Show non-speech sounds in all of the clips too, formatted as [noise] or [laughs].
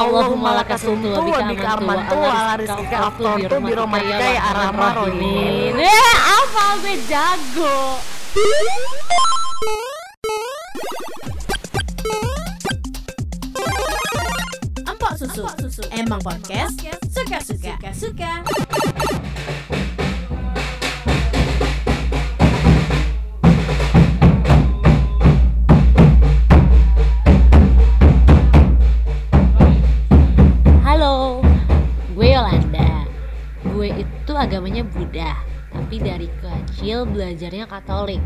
Allahumma lakasuntu wa bika amantu wa ala rizkika aftartu bi rahmatika ya arhamar rahimin. Eh, apa gue jago. Empok susu. Emang podcast suka-suka. Suka. Buddha, tapi dari kecil belajarnya Katolik.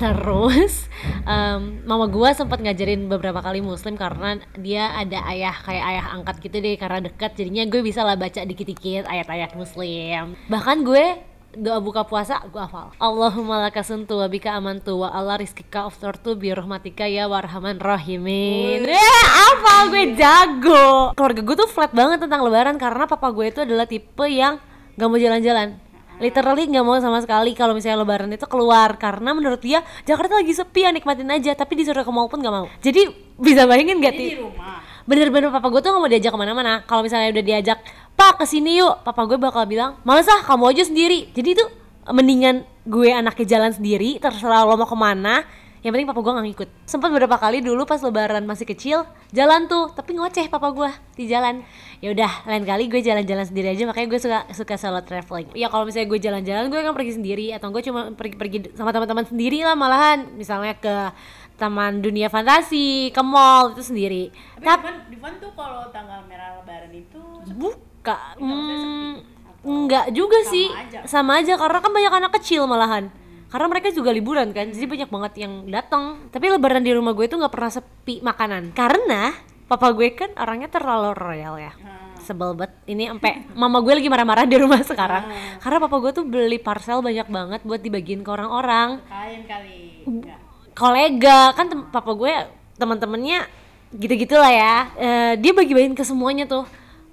Terus, em, mama gue sempat ngajarin beberapa kali Muslim karena dia ada ayah kayak ayah angkat gitu deh karena dekat. Jadinya gue bisa lah baca dikit-dikit ayat-ayat Muslim. Bahkan gue doa buka puasa gue hafal Allahumma lakasuntu wa bika amantu wa ala rizkika aftartu bi rahmatika ya warhaman rahimin eh apa gue jago keluarga gue tuh flat banget tentang lebaran karena papa gue itu adalah tipe yang gak mau jalan-jalan literally nggak mau sama sekali kalau misalnya lebaran itu keluar. Karena menurut dia Jakarta lagi sepi ya nikmatin aja. Tapi disuruh ke mall pun nggak mau. Jadi bisa bayangin gak rumah. bener-bener papa gue tuh gak mau diajak ke mana-mana. Kalau misalnya udah diajak pak ke sini yuk. Papa gue bakal bilang males ah kamu aja sendiri. Jadi itu mendingan gue anaknya jalan sendiri terserah lo mau ke mana yang penting papa gue gak ngikut. Sempat beberapa kali dulu pas lebaran masih kecil jalan tuh tapi ngoceh papa gue di jalan. Ya udah lain kali gue jalan-jalan sendiri aja makanya gue suka suka solo traveling. Ya kalau misalnya gue jalan-jalan gue kan pergi sendiri atau gue cuma pergi-pergi sama teman-teman sendiri lah malahan. Misalnya ke taman dunia fantasi ke mall itu sendiri. Tapi Divan, Divan tuh kalau tanggal merah lebaran itu buka. Hmm, enggak juga sama sih. aja? sama aja karena kan banyak anak kecil malahan karena mereka juga liburan kan jadi banyak banget yang datang. Tapi lebaran di rumah gue itu nggak pernah sepi makanan. Karena papa gue kan orangnya terlalu royal ya. Sebel banget. Ini sampai mama gue lagi marah-marah di rumah sekarang. Karena papa gue tuh beli parcel banyak banget buat dibagiin ke orang-orang. Kalian kali. Enggak. kolega kan tem- papa gue teman-temannya gitu-gitu lah ya. Eh, dia bagi-bagiin ke semuanya tuh.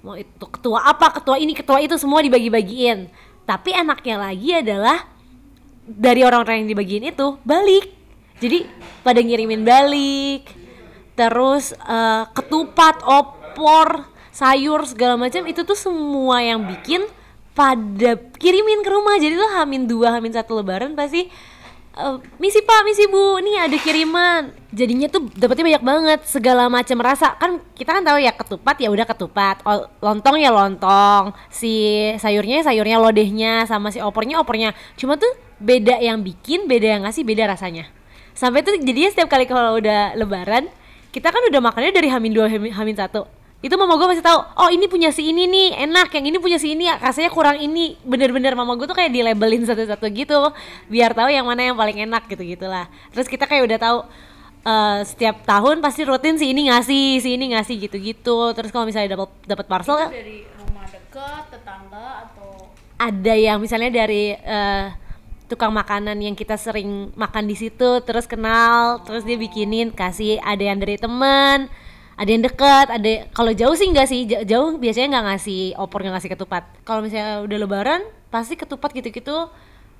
Mau itu ketua apa ketua ini ketua itu semua dibagi-bagiin. Tapi enaknya lagi adalah dari orang-orang yang dibagiin itu balik. Jadi pada ngirimin balik terus eh, ketupat opor sayur segala macam itu tuh semua yang bikin pada kirimin ke rumah. Jadi tuh hamin dua hamin satu lebaran pasti eh, misi pak misi bu nih ada kiriman. Jadinya tuh dapetnya banyak banget segala macam rasa. Kan kita kan tahu ya ketupat ya udah ketupat. O- lontong ya lontong si sayurnya sayurnya lodehnya sama si opornya opornya. Cuma tuh beda yang bikin beda yang ngasih beda rasanya. Sampai tuh jadinya setiap kali kalau udah lebaran kita kan udah makannya dari hamin dua hamin, hamin satu. Itu mama gue masih tahu oh ini punya si ini nih enak yang ini punya si ini rasanya kurang ini. Bener-bener mama gue tuh kayak dilabelin satu-satu gitu biar tahu yang mana yang paling enak gitu gitulah terus kita kayak udah tahu eh, setiap tahun pasti rutin si ini ngasih si ini ngasih gitu-gitu. Terus kalau misalnya dapat dapat parcel Itu dari rumah dekat, tetangga atau ada yang misalnya dari eh, tukang makanan yang kita sering makan di situ terus kenal terus dia bikinin kasih ada yang dari temen ada yang dekat ada kalau jauh sih enggak sih Ja- jauh biasanya nggak ngasih opor nggak ngasih ketupat. Kalau misalnya udah lebaran pasti ketupat gitu-gitu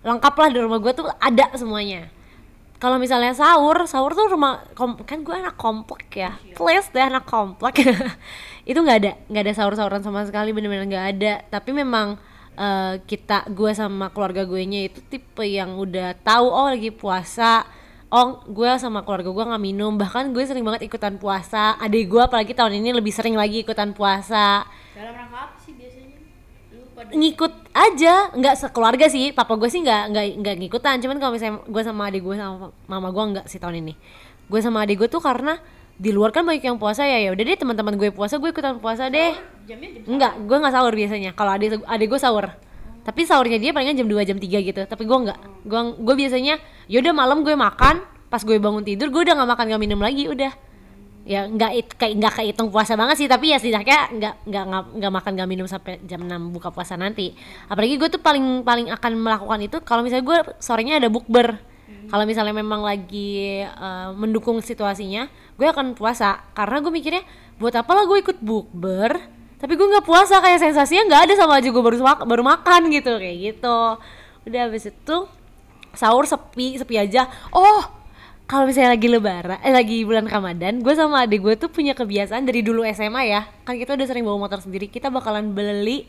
lengkap lah di rumah gue tuh ada semuanya. Kalau misalnya sahur sahur tuh rumah kom- kan gue anak komplek ya please deh anak komplek. [laughs] Itu nggak ada nggak ada sahur sahuran sama sekali bener-bener nggak ada. Tapi memang eh, kita gue sama keluarga gue nya itu tipe yang udah tahu oh lagi puasa. Oh gue sama keluarga gue nggak minum. Bahkan gue sering banget ikutan puasa. Adik gue apalagi tahun ini lebih sering lagi ikutan puasa. Dalam rangka apa sih biasanya? Lu pada ngikut aja. Nggak sekeluarga sih. Papa gue sih nggak nggak nggak ngikutan. Cuman kalau misalnya gue sama adik gue sama mama gue nggak sih tahun ini. Gue sama adik gue tuh karena di luar kan banyak yang puasa ya. Ya udah deh teman-teman gue puasa gue ikutan puasa deh. Enggak gue nggak sahur biasanya. Kalau adik adik gue sahur. Tapi sahurnya dia palingan jam 2 jam 3 gitu. Tapi gue nggak. Gue gue biasanya yaudah malam gue makan pas gue bangun tidur gue udah nggak makan nggak minum lagi udah. Ya nggak it- kayak nggak kehitung puasa banget sih tapi ya setidaknya nggak nggak nggak nggak makan nggak minum sampai jam 6 buka puasa nanti. Apalagi gue tuh paling paling akan melakukan itu kalau misalnya gue sorenya ada bukber kalau misalnya memang lagi eh, mendukung situasinya gue akan puasa. Karena gue mikirnya buat apa lah gue ikut bukber? Tapi gue nggak puasa kayak sensasinya nggak ada sama aja gue baru mak- baru makan gitu kayak gitu. Udah habis itu sahur sepi sepi aja. Oh kalau misalnya lagi lebaran eh lagi bulan Ramadan gue sama adik gue tuh punya kebiasaan dari dulu SMA ya. Kan kita udah sering bawa motor sendiri kita bakalan beli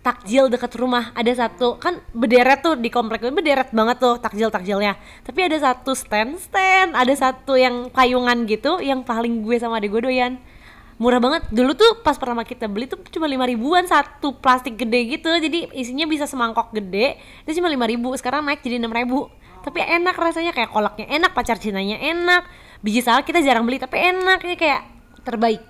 takjil dekat rumah. Ada satu kan berderet tuh di komplek gue berderet banget tuh takjil takjilnya tapi ada satu stand stand ada satu yang kayungan gitu yang paling gue sama adik gue doyan. Murah banget. Dulu tuh pas pertama kita beli tuh cuma lima ribuan satu plastik gede gitu. Jadi isinya bisa semangkok gede itu cuma lima ribu. Sekarang naik jadi enam ribu. Tapi enak rasanya kayak kolaknya enak pacar cinanya enak biji salak kita jarang beli tapi enak. Ini kayak terbaik.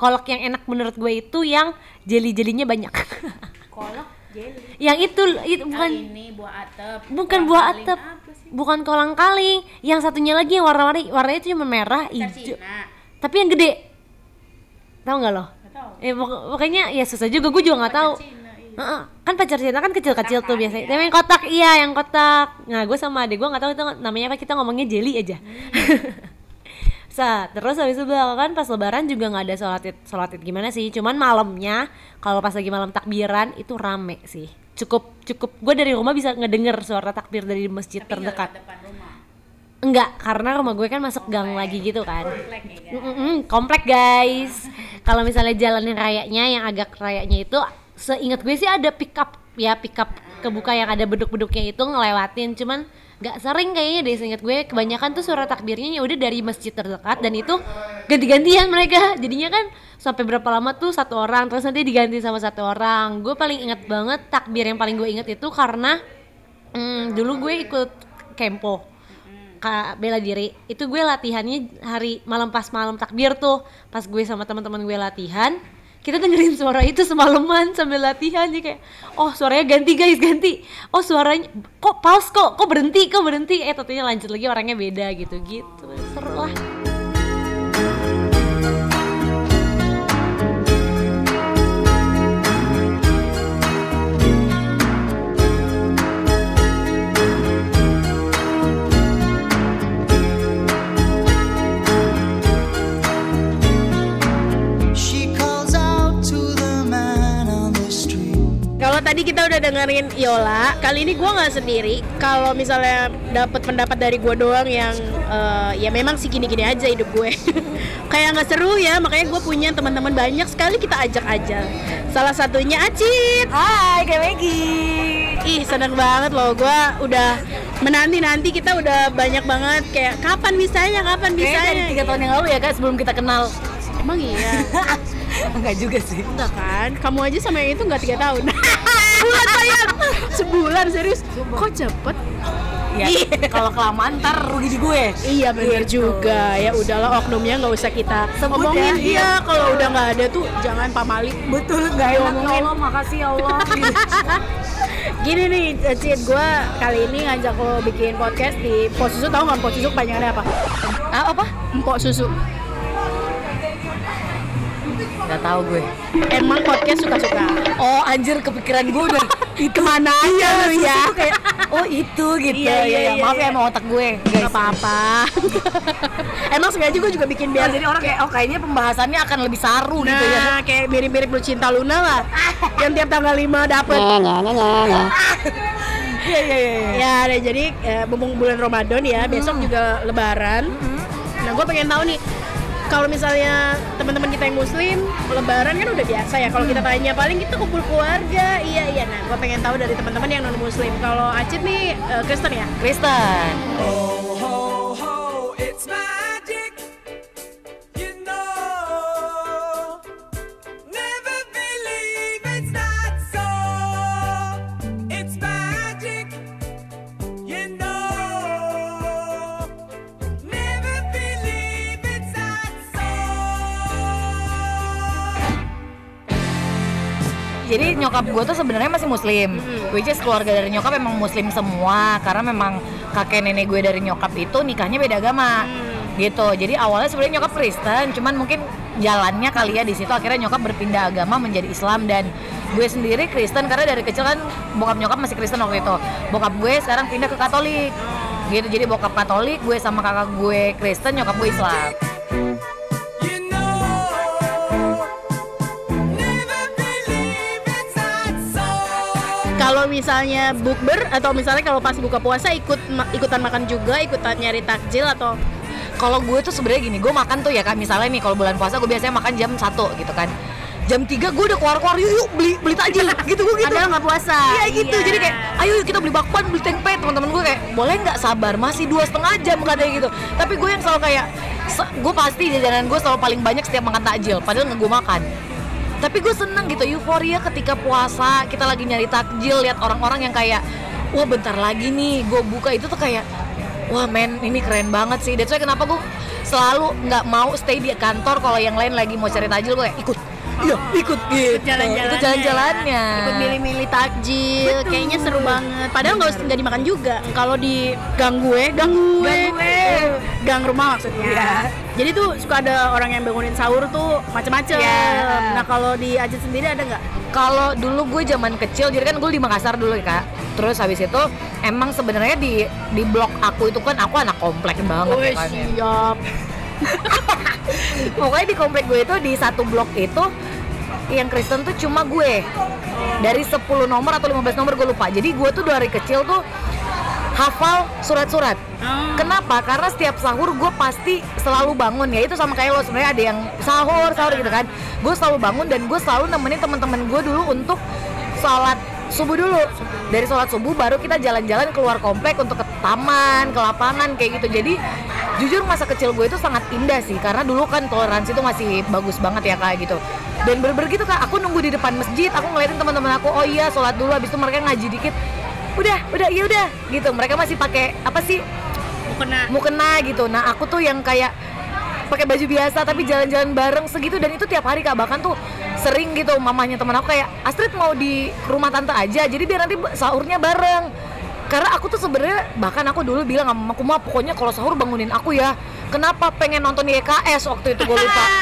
Kolak yang enak menurut gue itu yang jeli jelinya banyak [laughs] kolak jelly. Yang itu itu bukan bukan ini buah atap. Bukan buah atap. bukan kolang kaling. Yang satunya lagi yang warna-warni warnanya itu cuma merah hijau. Tapi yang gede. Tahu nggak lo? Nggak tahu. Eh pok- pokoknya ya susah juga. Gue juga nggak tahu. Cina iya. Heeh, kan pacar Cina kan kecil-kecil tuh biasanya. iya. Tapi yang kotak iya, yang kotak. Nah, gue sama adik gue nggak tahu itu namanya apa, kita ngomongnya jelly aja. Sa, terus habis itu kan pas lebaran juga nggak ada sholat id, sholat id gimana sih? Cuman malamnya kalau pas lagi malam takbiran itu rame sih. Cukup cukup gue dari rumah bisa ngedenger suara takbir dari masjid Tapi terdekat. lewat depan rumah Enggak, karena rumah gue kan masuk gang lagi gitu kan. komplek ya komplek guys. Kalau misalnya jalan yang rayanya yang agak rayanya itu seingat gue sih ada pick up ya pick up kebuka yang ada beduk-beduknya itu ngelewatin cuman nggak sering kayaknya deh seingat gue. Kebanyakan tuh suara takbirnya ya udah dari masjid terdekat dan itu ganti-gantian mereka. Jadinya kan sampai berapa lama tuh satu orang terus nanti diganti sama satu orang. Gue paling inget banget takbir yang paling gue inget itu karena hmm, dulu gue ikut kempo Kak bela diri. Itu gue latihannya hari malam pas malam takbir tuh. Pas gue sama teman-teman gue latihan kita dengerin suara itu semalaman sambil latihan jadi kayak oh suaranya ganti guys ganti. Oh suaranya kok pause kok kok berhenti kok berhenti. Eh tentunya lanjut lagi orangnya beda gitu gitu. Seru lah dengerin Yola, kali ini gua nggak sendiri. Kalau misalnya dapat pendapat dari gua doang yang eh, ya memang sih gini-gini aja hidup gue. [laughs] Kayak nggak seru ya, makanya gue punya teman-teman banyak sekali kita ajak aja. Salah satunya Acit. Hai, kayak Maggie. Ih seneng banget loh, gua udah menanti-nanti kita udah banyak banget kayak kapan bisanya, kapan Kayaknya bisanya. dari tiga tahun yang lalu ya kak sebelum kita kenal. Emang iya. [laughs] Enggak juga sih. Enggak kan? Kamu aja sama yang itu enggak tiga tahun. [laughs] Sebulan sayang. Sebulan serius. Kok cepet? Ya, kalau kelamaan ntar rugi di gue. Iya bener juga. Ya udahlah oknumnya nggak usah kita Sebut omongin. ya, Iya kalau udah nggak ada tuh jangan pamali. Betul, nggak enak ya. Allah, makasih ya Allah. [laughs] Gini nih, Cid gue kali ini ngajak lo bikin podcast di Empok Susu. Tahu nggak Empok Susu panjangannya apa? ah, apa? Empok Susu. Gak tahu gue. Emang podcast suka-suka. Oh anjir kepikiran gue udah [laughs] Itu mana aja lu ya? itu kayak oh itu gitu Iya, iya, ya, iya, maaf iya. ya sama otak gue Gak apa-apa. [laughs] Emang sengaja gue juga bikin biar biar jadi orang kayak oh kayaknya pembahasannya akan lebih saru gitu ya Nah, kayak mirip-mirip lu cinta Luna lah. [laughs] yang tiap tanggal 5 dapet. iya iya iya Ya, jadi eh, mumpung bulan Ramadan ya, besok juga lebaran. Nah, gue pengen tahu nih kalau misalnya teman-teman kita yang muslim lebaran kan udah biasa ya. Kalau kita tanya paling kita kumpul keluarga. Iya iya. Nah gue pengen tahu dari teman-teman yang non muslim kalau Acit nih eh, Kristen ya? Kristen. Oh, nyokap gue tuh sebenarnya masih muslim. Which is keluarga dari nyokap memang muslim semua karena memang kakek nenek gue dari nyokap itu nikahnya beda agama. Gitu. Jadi awalnya sebenarnya nyokap Kristen cuman mungkin jalannya kali ya di situ akhirnya nyokap berpindah agama menjadi Islam. Dan gue sendiri Kristen karena dari kecil kan bokap nyokap masih Kristen waktu itu. Bokap gue sekarang pindah ke Katolik. Gitu. Jadi bokap Katolik gue sama kakak gue Kristen nyokap gue Islam Kalau misalnya bukber atau misalnya kalau pas buka puasa ikut ma- ikutan makan juga, ikutan nyari takjil atau Kalau gue tuh sebenarnya gini, gue makan tuh ya kak, misalnya nih kalau bulan puasa gue biasanya makan jam 1 gitu kan. Jam 3 gue udah keluar-keluar yuk, yuk beli beli takjil [laughs] gitu gue gitu. Padahal nggak puasa. Iya gitu, jadi kayak ayo yuk kita beli bakwan, beli tempe teman-teman gue kayak boleh nggak sabar masih dua setengah jam katanya gitu. Tapi gue yang selalu kayak gue pasti jajanan gue selalu paling banyak setiap makan takjil, padahal nggak gue makan. Tapi gue seneng gitu euforia ketika puasa kita lagi nyari takjil lihat orang-orang yang kayak wah bentar lagi nih gue buka itu tuh kayak wah men ini keren banget sih. That's why kenapa gue selalu nggak mau stay di kantor kalau yang lain lagi mau cari takjil gue ikut. Iya, ikut gitu. jalan-jalannya. Itu jalan-jalannya. Ikut milih-milih takjil, kayaknya seru banget. Padahal nggak nggak dimakan juga. Kalau di gang gue, gang gue, Gang gue. eh, gang rumah maksudnya. Iya. Jadi tuh suka ada orang yang bangunin sahur tuh macam-macam. Iya. Nah kalau di Ajit sendiri ada nggak? Kalau dulu gue zaman kecil, jadi kan gue di Makassar dulu ya kak. Terus habis itu emang sebenarnya di di blok aku itu kan aku anak komplek banget Wih, ya kan ya. [laughs] Pokoknya di komplek gue itu di satu blok itu yang Kristen tuh cuma gue. Dari 10 nomor atau 15 nomor gue lupa. Jadi gue tuh dari kecil tuh hafal surat-surat. Kenapa? Karena setiap sahur gue pasti selalu bangun ya itu sama kayak lo sebenarnya ada yang sahur sahur gitu kan. Gue selalu bangun dan gue selalu nemenin teman-teman gue dulu untuk sholat subuh dulu. Dari sholat subuh baru kita jalan-jalan keluar komplek untuk ke taman, ke lapangan kayak gitu. Jadi jujur masa kecil gue itu sangat indah sih karena dulu kan toleransi itu masih bagus banget ya kayak gitu. Dan bener-bener gitu kak, aku nunggu di depan masjid, aku ngeliatin teman-teman aku, oh iya sholat dulu, habis itu mereka ngaji dikit, udah, udah, iya udah, gitu. Mereka masih pakai apa sih Mukena. mukena gitu. Nah aku tuh yang kayak pakai baju biasa tapi jalan-jalan bareng segitu dan itu tiap hari kak bahkan tuh sering gitu mamanya teman aku kayak Astrid mau di rumah tante aja jadi biar nanti sahurnya bareng karena aku tuh sebenarnya bahkan aku dulu bilang sama mamaku mah pokoknya kalau sahur bangunin aku ya kenapa pengen nonton YKS waktu itu gue lupa [laughs]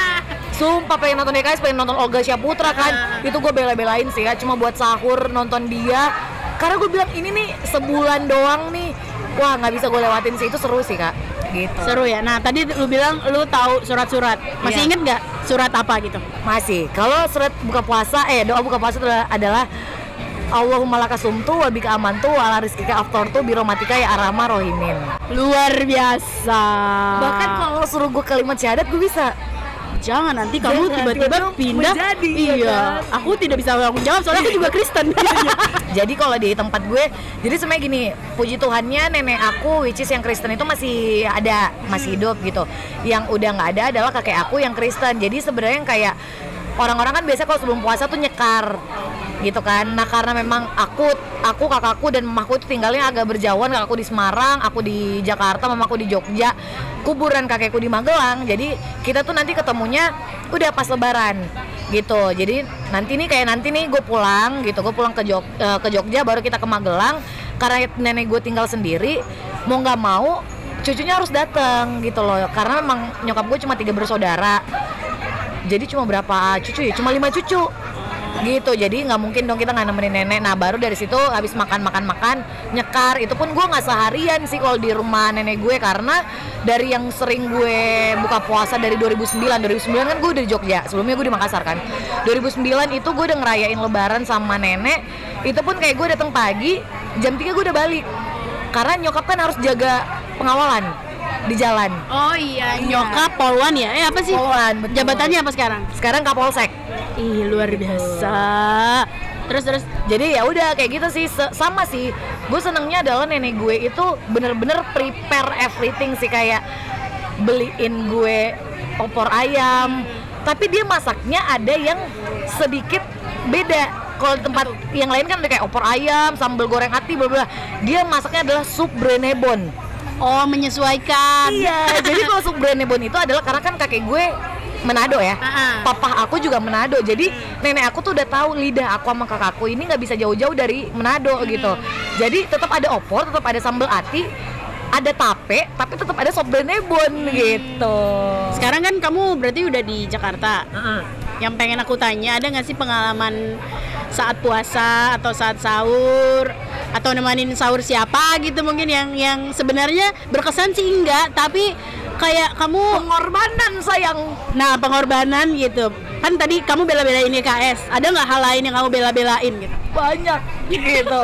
Sumpah pengen nonton YKS, pengen nonton Olga Syaputra kan [laughs] Itu gue bela-belain sih ya, cuma buat sahur nonton dia Karena gue bilang ini nih sebulan doang nih Wah nggak bisa gue lewatin sih, itu seru sih kak Gitu Seru ya. Nah tadi lu bilang lu tahu surat-surat. Masih Iya. inget nggak surat apa gitu? Masih, kalau surat buka puasa, eh doa buka puasa itu adalah, adalah Allahumma laka sumtu wa bika amantu wa ala rizkika aftortu biromatika ya arama rohimin Luar biasa. Bahkan kalau suruh gue kalimat syahadat gue bisa jangan nanti kamu tiba-tiba pindah. menjadi, ya iya. kan? Aku tidak bisa tanggung jawab soalnya aku juga Kristen. [laughs] Jadi kalau di tempat gue, jadi sebenarnya gini, puji Tuhannya nenek aku, which is yang Kristen itu masih ada, masih hidup gitu. Yang udah nggak ada adalah kakek aku yang Kristen. Jadi sebenarnya yang kayak orang-orang kan biasa kalau sebelum puasa tuh nyekar gitu kan. Nah karena memang aku, aku kakakku dan mamaku itu tinggalnya agak berjauhan. Kakakku di Semarang, aku di Jakarta, mamaku di Jogja. Kuburan kakekku di Magelang. Jadi kita tuh nanti ketemunya udah pas Lebaran gitu. Jadi nanti nih kayak nanti nih gue pulang gitu, gue pulang ke Jog eh, ke Jogja baru kita ke Magelang. Karena nenek gue tinggal sendiri, mau nggak mau cucunya harus datang gitu loh. Karena memang nyokap gue cuma tiga bersaudara. Jadi cuma berapa cucu ya? Cuma lima cucu gitu jadi nggak mungkin dong kita nggak nemenin nenek. Nah baru dari situ habis makan makan makan nyekar. Itu pun gue nggak seharian sih kalau di rumah nenek gue karena dari yang sering gue buka puasa dari 2009 2009 kan gue udah di Jogja sebelumnya gue di Makassar kan. 2009 itu gue udah ngerayain lebaran sama nenek. Itu pun kayak gue datang pagi jam 3 gue udah balik. Karena nyokap kan harus jaga pengawalan di jalan. Oh iya, nyokap polwan ya. Eh apa sih? Polwan, betul. Jabatannya apa sekarang? sekarang Kapolsek Ih, luar biasa. Terus terus. Jadi ya udah kayak gitu sih. Se- sama sih. Gue senengnya adalah nenek gue itu bener-bener prepare everything sih. Kayak beliin gue opor ayam. Tapi dia masaknya ada yang sedikit beda. Kalau tempat yang lain kan ada kayak opor ayam sambal goreng ati bla bla. Dia masaknya adalah sup brenebon. Oh menyesuaikan. iya jadi [laughs] kalau sup brenebon itu adalah karena kan kakek gue Manado ya? Ah-ah. papa aku juga Manado jadi nenek aku tuh udah tahu lidah aku sama kakakku ini nggak bisa jauh-jauh dari Manado gitu. Jadi tetap ada opor tetap ada sambal ati ada tape tapi tetap ada sop brenebon gitu. Sekarang kan kamu berarti udah di Jakarta. Yang pengen aku tanya, ada nggak sih pengalaman saat puasa atau saat sahur? Atau nemanin sahur siapa gitu mungkin yang yang sebenarnya berkesan sih enggak, tapi kayak kamu pengorbanan sayang nah pengorbanan gitu. kan tadi kamu bela-belain IKS ada nggak hal lain yang kamu bela-belain gitu banyak gitu.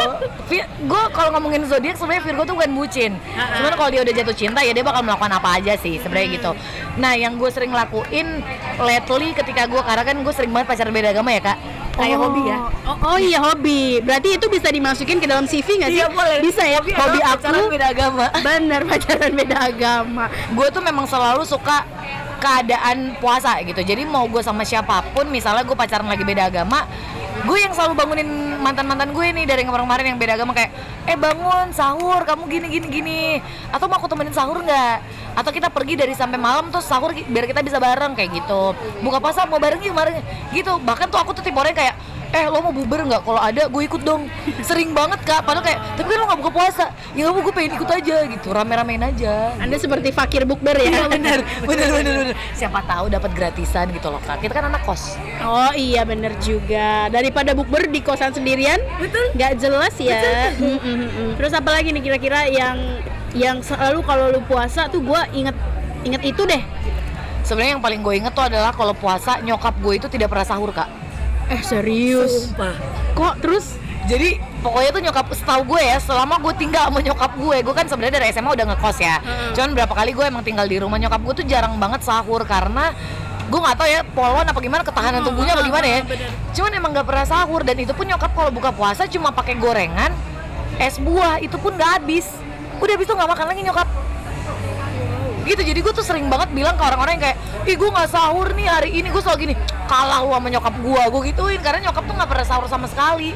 gue kalau ngomongin zodiak sebenarnya Virgo tuh bukan bucin. Ha-ha. Cuman kalau dia udah jatuh cinta ya dia bakal melakukan apa aja sih sebenarnya gitu. Nah yang gue sering lakuin lately ketika gue karena kan gue sering banget pacaran beda agama ya kak. Kayak hobi ya. oh, oh iya hobi. Berarti itu bisa dimasukin ke dalam CV nggak sih? Iya, boleh. bisa ya? Hobi hobi, aku? Pacaran beda agama. [laughs] bener pacaran beda agama. Gue tuh memang selalu suka keadaan puasa gitu. Jadi mau gue sama siapa pun misalnya gue pacaran lagi beda agama gue yang selalu bangunin mantan mantan gue nih dari kemarin-kemarin yang beda agama kayak eh bangun sahur kamu gini gini gini. Atau mau aku temenin sahur nggak? Atau kita pergi dari sampai malam terus sahur biar kita bisa bareng kayak gitu. Buka puasa mau bareng yuk bareng gitu. Bahkan tuh aku tuh tipe orang kayak eh lo mau bubar nggak? Kalau ada gue ikut dong. Sering banget kak. Padahal kayak tapi kan lo nggak buka puasa. Ya nggak mau gue pengen ikut aja gitu. Rame-ramein aja anda seperti fakir bukber ya? Iya bener, bener, bener, bener. Siapa tahu dapat gratisan gitu loh kak. Kita kan anak kos. Oh iya bener juga. Daripada bukber di kosan sendirian betul. nggak jelas ya. [laughs] Mm, mm, mm, mm. terus apa lagi nih kira-kira yang yang selalu kalau lu puasa tuh gua inget inget itu deh. Sebenarnya yang paling gue inget tuh adalah kalau puasa nyokap gue itu tidak pernah sahur kak. Eh serius? Kok terus? Jadi pokoknya tuh nyokap setahu gue ya selama gue tinggal sama nyokap gue gue kan sebenarnya dari SMA udah ngekos ya. Cuman berapa kali gue emang tinggal di rumah nyokap gue tuh jarang banget sahur karena gue nggak tahu ya polwan apa gimana ketahanan tubuhnya apa gimana ya. cuman emang nggak pernah sahur dan itu pun nyokap kalau buka puasa cuma pakai gorengan es buah itu pun nggak habis. Udah habis tuh nggak makan lagi nyokap gitu jadi gue tuh sering banget bilang ke orang-orang yang kayak ih gue nggak sahur nih hari ini. Gue selalu gini kalah lu sama nyokap gue gue gituin karena nyokap tuh nggak pernah sahur sama sekali.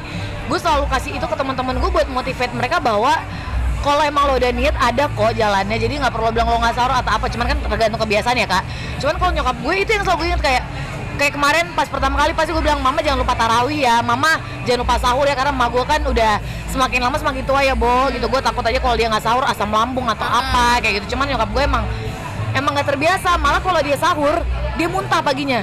Gue selalu kasih itu ke teman-teman gue buat motivate mereka bahwa kalau emang lo udah niat ada kok jalannya. Jadi nggak perlu bilang lo nggak sahur atau apa cuman kan tergantung kebiasaan ya kak. Cuman kalau nyokap gue itu yang selalu gue inget kayak kayak kemarin pas pertama kali pasti gue bilang mama jangan lupa tarawih ya mama jangan lupa sahur ya karena emak gue kan udah semakin lama semakin tua ya bo gitu gue takut aja kalau dia nggak sahur asam lambung atau apa kayak gitu cuman nyokap gue emang emang nggak terbiasa malah kalau dia sahur dia muntah paginya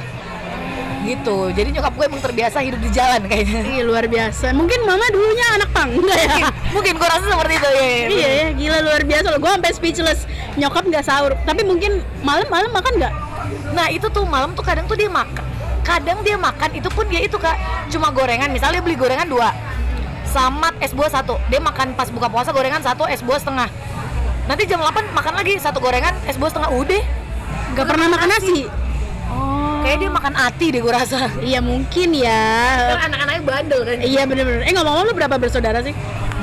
gitu jadi nyokap gue emang terbiasa hidup di jalan kayaknya Iya luar biasa. Mungkin mama dulunya anak pang enggak ya? mungkin gue rasa seperti itu ya, ya. iya ya, gila luar biasa loh. Gue sampai speechless. Nyokap nggak sahur, tapi mungkin malam-malam makan nggak? Nah itu tuh malam tuh kadang tuh dia makan Kadang dia makan itu pun dia itu kak Cuma gorengan. Misalnya beli gorengan dua Sama es buah satu. Dia makan pas buka puasa gorengan satu es buah setengah. Nanti jam 8 makan lagi satu gorengan es buah setengah. Udah. Nggak pernah makan nasi. Oh. Kayak dia makan ati deh gue rasa. Iya mungkin ya. Anak-anaknya bandel kan? Iya bener-bener. Eh ngomong-ngomong lu berapa bersaudara sih?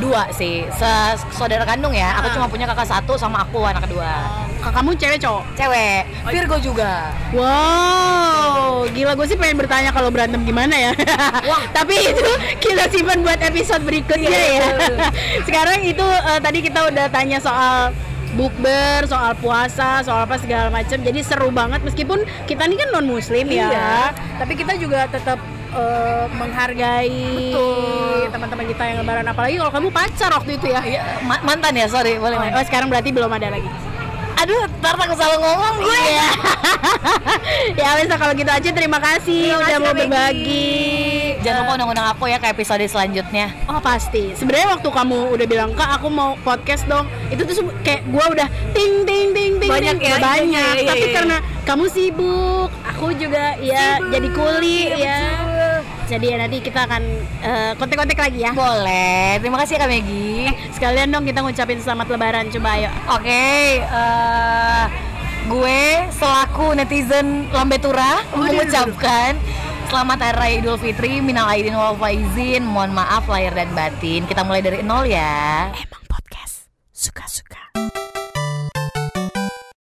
Dua sih. Se- Saudara kandung ya. Aku cuma punya kakak satu sama aku anak kedua Kakakmu cewek cowok? Cewek Virgo juga Wow, gila gue sih pengen bertanya kalau berantem gimana ya. Wah, [laughs] tapi itu kita simpan buat episode berikutnya ya. [laughs] Sekarang itu eh, tadi kita udah tanya soal bukber, soal puasa, soal apa segala macam. Jadi seru banget meskipun kita ini kan non muslim ya. Iya. Tapi kita juga tetap eh, menghargai teman-teman kita yang lebaran apalagi kalau kamu pacar waktu itu ya. Iya, ma- mantan ya sorry boleh Oh, oh, sekarang berarti belum ada lagi. Aduh ntar takut salah ngomong gue Iya. [laughs] ya wes kalau gitu aja terima kasih udah mau berbagi. Jangan lupa undang-undang aku ya ke episode selanjutnya Oh pasti. Sebenarnya waktu kamu udah bilang kak aku mau podcast dong, itu tuh kayak gua udah ting ting ting ting Banyak ting. ya, Udah banyak. iya, iya, Tapi iya. karena kamu sibuk, aku juga ya jadi kuli ya. Jadi ya nanti kita akan eh, kontak-kontak lagi ya. Boleh, terima kasih ya Kak Megi Sekalian dong kita ngucapin selamat lebaran coba ayo. Oke, eh, gue selaku netizen Lambetura mengucapkan Selamat Hari Raya Idul Fitri, minal aidin wal faizin, mohon maaf lahir dan batin. Kita mulai dari nol ya. Emang podcast suka-suka.